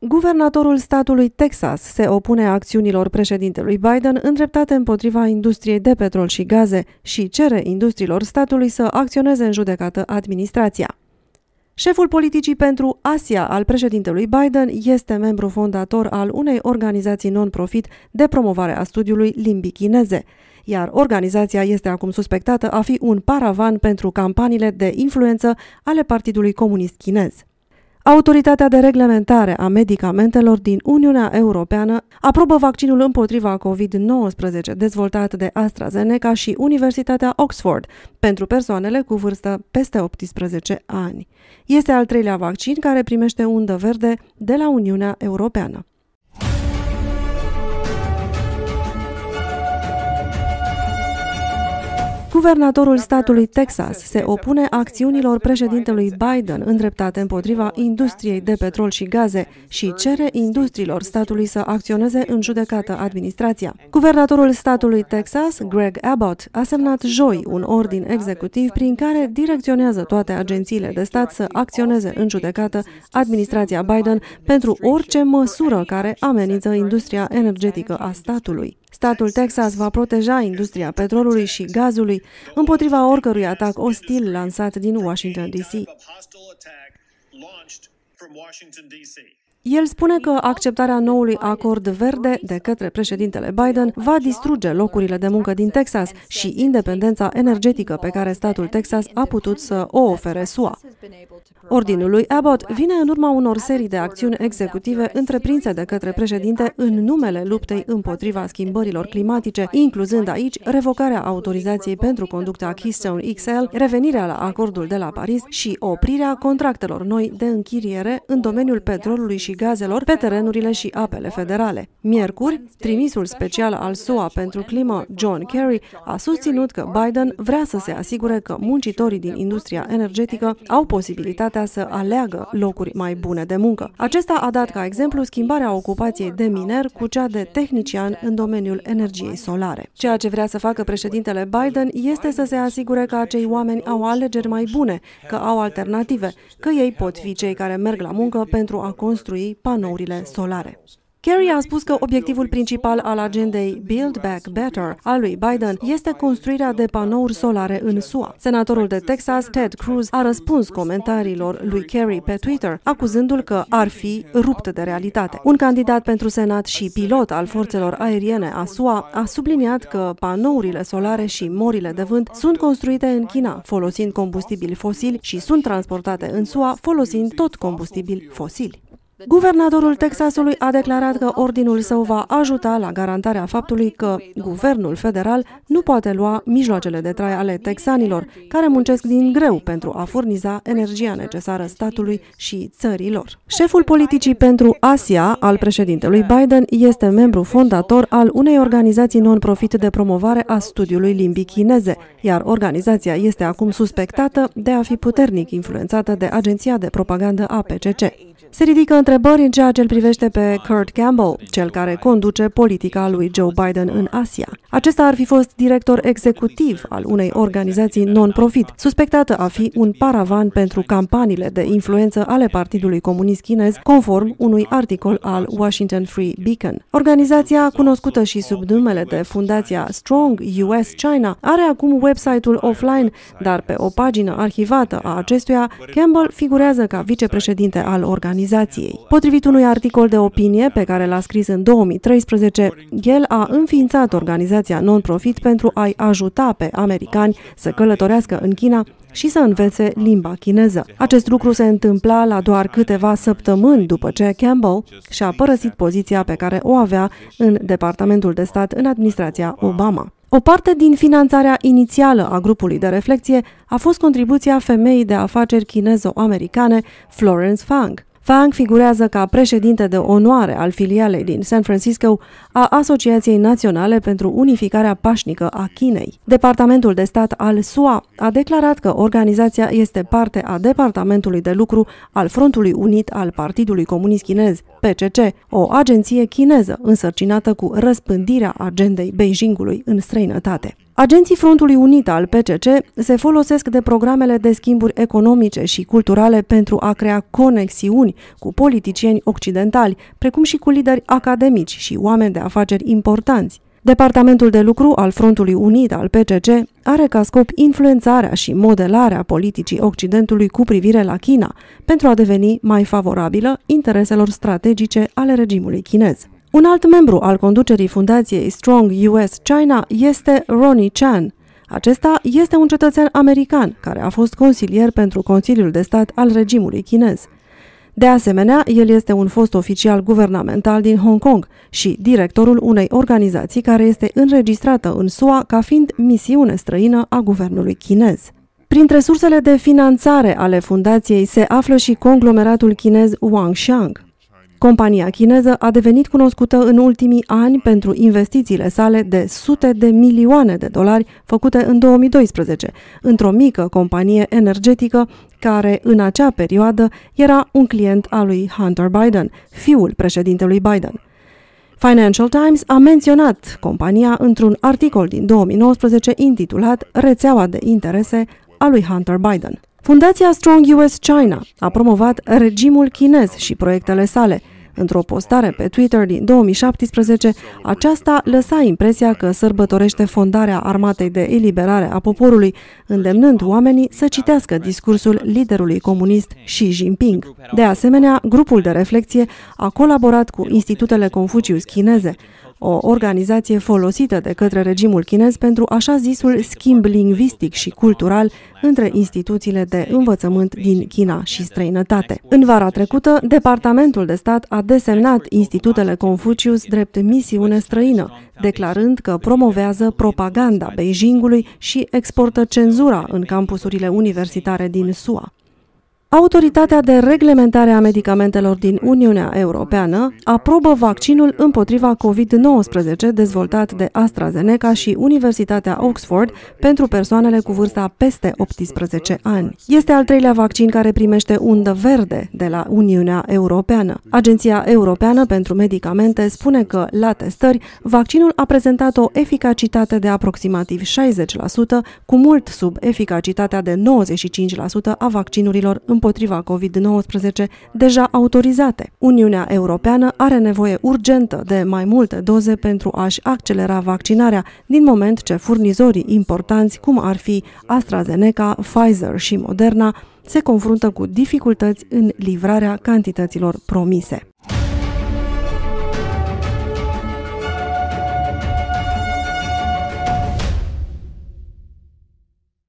Guvernatorul statului Texas se opune acțiunilor președintelui Biden îndreptate împotriva industriei de petrol și gaze și cere industriilor statului să acționeze în judecată administrația. Șeful politicii pentru Asia al președintelui Biden este membru fondator al unei organizații non-profit de promovare a studiului limbii chineze, iar organizația este acum suspectată a fi un paravan pentru campaniile de influență ale Partidului Comunist Chinez. Autoritatea de reglementare a medicamentelor din Uniunea Europeană aprobă vaccinul împotriva COVID-19 dezvoltat de AstraZeneca și Universitatea Oxford pentru persoanele cu vârstă peste 18 ani. Este al treilea vaccin care primește undă verde de la Uniunea Europeană. Guvernatorul statului Texas se opune acțiunilor președintelui Biden îndreptate împotriva industriei de petrol și gaze și cere industriilor statului să acționeze în judecată administrația. Guvernatorul statului Texas, Greg Abbott, a semnat joi un ordin executiv prin care direcționează toate agențiile de stat să acționeze în judecată administrația Biden pentru orice măsură care amenință industria energetică a statului. Statul Texas va proteja industria petrolului și gazului împotriva oricărui atac ostil lansat din Washington DC. El spune că acceptarea noului acord verde de către președintele Biden va distruge locurile de muncă din Texas și independența energetică pe care statul Texas a putut să o ofere SUA. Ordinul lui Abbott vine în urma unor serii de acțiuni executive întreprinse de către președinte în numele luptei împotriva schimbărilor climatice, incluzând aici revocarea autorizației pentru conducta Keystone XL, revenirea la acordul de la Paris și oprirea contractelor noi de închiriere în domeniul petrolului și gazelor pe terenurile și apele federale. Miercuri, trimisul special al SUA pentru climă, John Kerry, a susținut că Biden vrea să se asigure că muncitorii din industria energetică au posibilitatea posibilitatea să aleagă locuri mai bune de muncă. Acesta a dat ca exemplu schimbarea ocupației de miner cu cea de tehnician în domeniul energiei solare. Ceea ce vrea să facă președintele Biden este să se asigure că acei oameni au alegeri mai bune, că au alternative, că ei pot fi cei care merg la muncă pentru a construi panourile solare. Kerry a spus că obiectivul principal al agendei Build Back Better al lui Biden este construirea de panouri solare în SUA. Senatorul de Texas, Ted Cruz, a răspuns comentariilor lui Kerry pe Twitter, acuzându-l că ar fi rupt de realitate. Un candidat pentru Senat și pilot al forțelor aeriene a SUA a subliniat că panourile solare și morile de vânt sunt construite în China, folosind combustibili fosili și sunt transportate în SUA folosind tot combustibili fosili. Guvernatorul Texasului a declarat că ordinul său va ajuta la garantarea faptului că guvernul federal nu poate lua mijloacele de trai ale texanilor, care muncesc din greu pentru a furniza energia necesară statului și țărilor. Șeful politicii pentru Asia al președintelui Biden este membru fondator al unei organizații non-profit de promovare a studiului limbii chineze, iar organizația este acum suspectată de a fi puternic influențată de agenția de propagandă APCC. Se ridică întrebări în ceea ce îl privește pe Kurt Campbell, cel care conduce politica lui Joe Biden în Asia. Acesta ar fi fost director executiv al unei organizații non-profit, suspectată a fi un paravan pentru campaniile de influență ale Partidului Comunist Chinez, conform unui articol al Washington Free Beacon. Organizația, cunoscută și sub numele de Fundația Strong US China, are acum website-ul offline, dar pe o pagină arhivată a acestuia, Campbell figurează ca vicepreședinte al organizației organizației. Potrivit unui articol de opinie pe care l-a scris în 2013, el a înființat organizația non-profit pentru a-i ajuta pe americani să călătorească în China și să învețe limba chineză. Acest lucru se întâmpla la doar câteva săptămâni după ce Campbell și-a părăsit poziția pe care o avea în Departamentul de Stat în administrația Obama. O parte din finanțarea inițială a grupului de reflexie a fost contribuția femeii de afaceri chinezo-americane Florence Fang. Fang figurează ca președinte de onoare al filialei din San Francisco a Asociației Naționale pentru Unificarea Pașnică a Chinei. Departamentul de stat al SUA a declarat că organizația este parte a Departamentului de lucru al Frontului Unit al Partidului Comunist Chinez, PCC, o agenție chineză însărcinată cu răspândirea agendei Beijingului în străinătate. Agenții Frontului Unit al PCC se folosesc de programele de schimburi economice și culturale pentru a crea conexiuni cu politicieni occidentali, precum și cu lideri academici și oameni de afaceri importanți. Departamentul de lucru al Frontului Unit al PCC are ca scop influențarea și modelarea politicii Occidentului cu privire la China, pentru a deveni mai favorabilă intereselor strategice ale regimului chinez. Un alt membru al conducerii fundației Strong US China este Ronnie Chan. Acesta este un cetățean american care a fost consilier pentru Consiliul de Stat al regimului chinez. De asemenea, el este un fost oficial guvernamental din Hong Kong și directorul unei organizații care este înregistrată în SUA ca fiind misiune străină a guvernului chinez. Printre sursele de finanțare ale fundației se află și conglomeratul chinez Wangxiang. Compania chineză a devenit cunoscută în ultimii ani pentru investițiile sale de sute de milioane de dolari făcute în 2012 într-o mică companie energetică care în acea perioadă era un client al lui Hunter Biden, fiul președintelui Biden. Financial Times a menționat compania într-un articol din 2019 intitulat Rețeaua de interese a lui Hunter Biden. Fundația Strong US China a promovat regimul chinez și proiectele sale. Într-o postare pe Twitter din 2017, aceasta lăsa impresia că sărbătorește fondarea armatei de eliberare a poporului, îndemnând oamenii să citească discursul liderului comunist Xi Jinping. De asemenea, grupul de reflexie a colaborat cu institutele Confucius chineze, o organizație folosită de către regimul chinez pentru așa zisul schimb lingvistic și cultural între instituțiile de învățământ din China și străinătate. În vara trecută, Departamentul de Stat a desemnat institutele Confucius drept misiune străină, declarând că promovează propaganda Beijingului și exportă cenzura în campusurile universitare din SUA. Autoritatea de reglementare a medicamentelor din Uniunea Europeană aprobă vaccinul împotriva COVID-19 dezvoltat de AstraZeneca și Universitatea Oxford pentru persoanele cu vârsta peste 18 ani. Este al treilea vaccin care primește undă verde de la Uniunea Europeană. Agenția Europeană pentru Medicamente spune că, la testări, vaccinul a prezentat o eficacitate de aproximativ 60%, cu mult sub eficacitatea de 95% a vaccinurilor împotriva COVID-19 deja autorizate. Uniunea Europeană are nevoie urgentă de mai multe doze pentru a-și accelera vaccinarea, din moment ce furnizorii importanți, cum ar fi AstraZeneca, Pfizer și Moderna, se confruntă cu dificultăți în livrarea cantităților promise.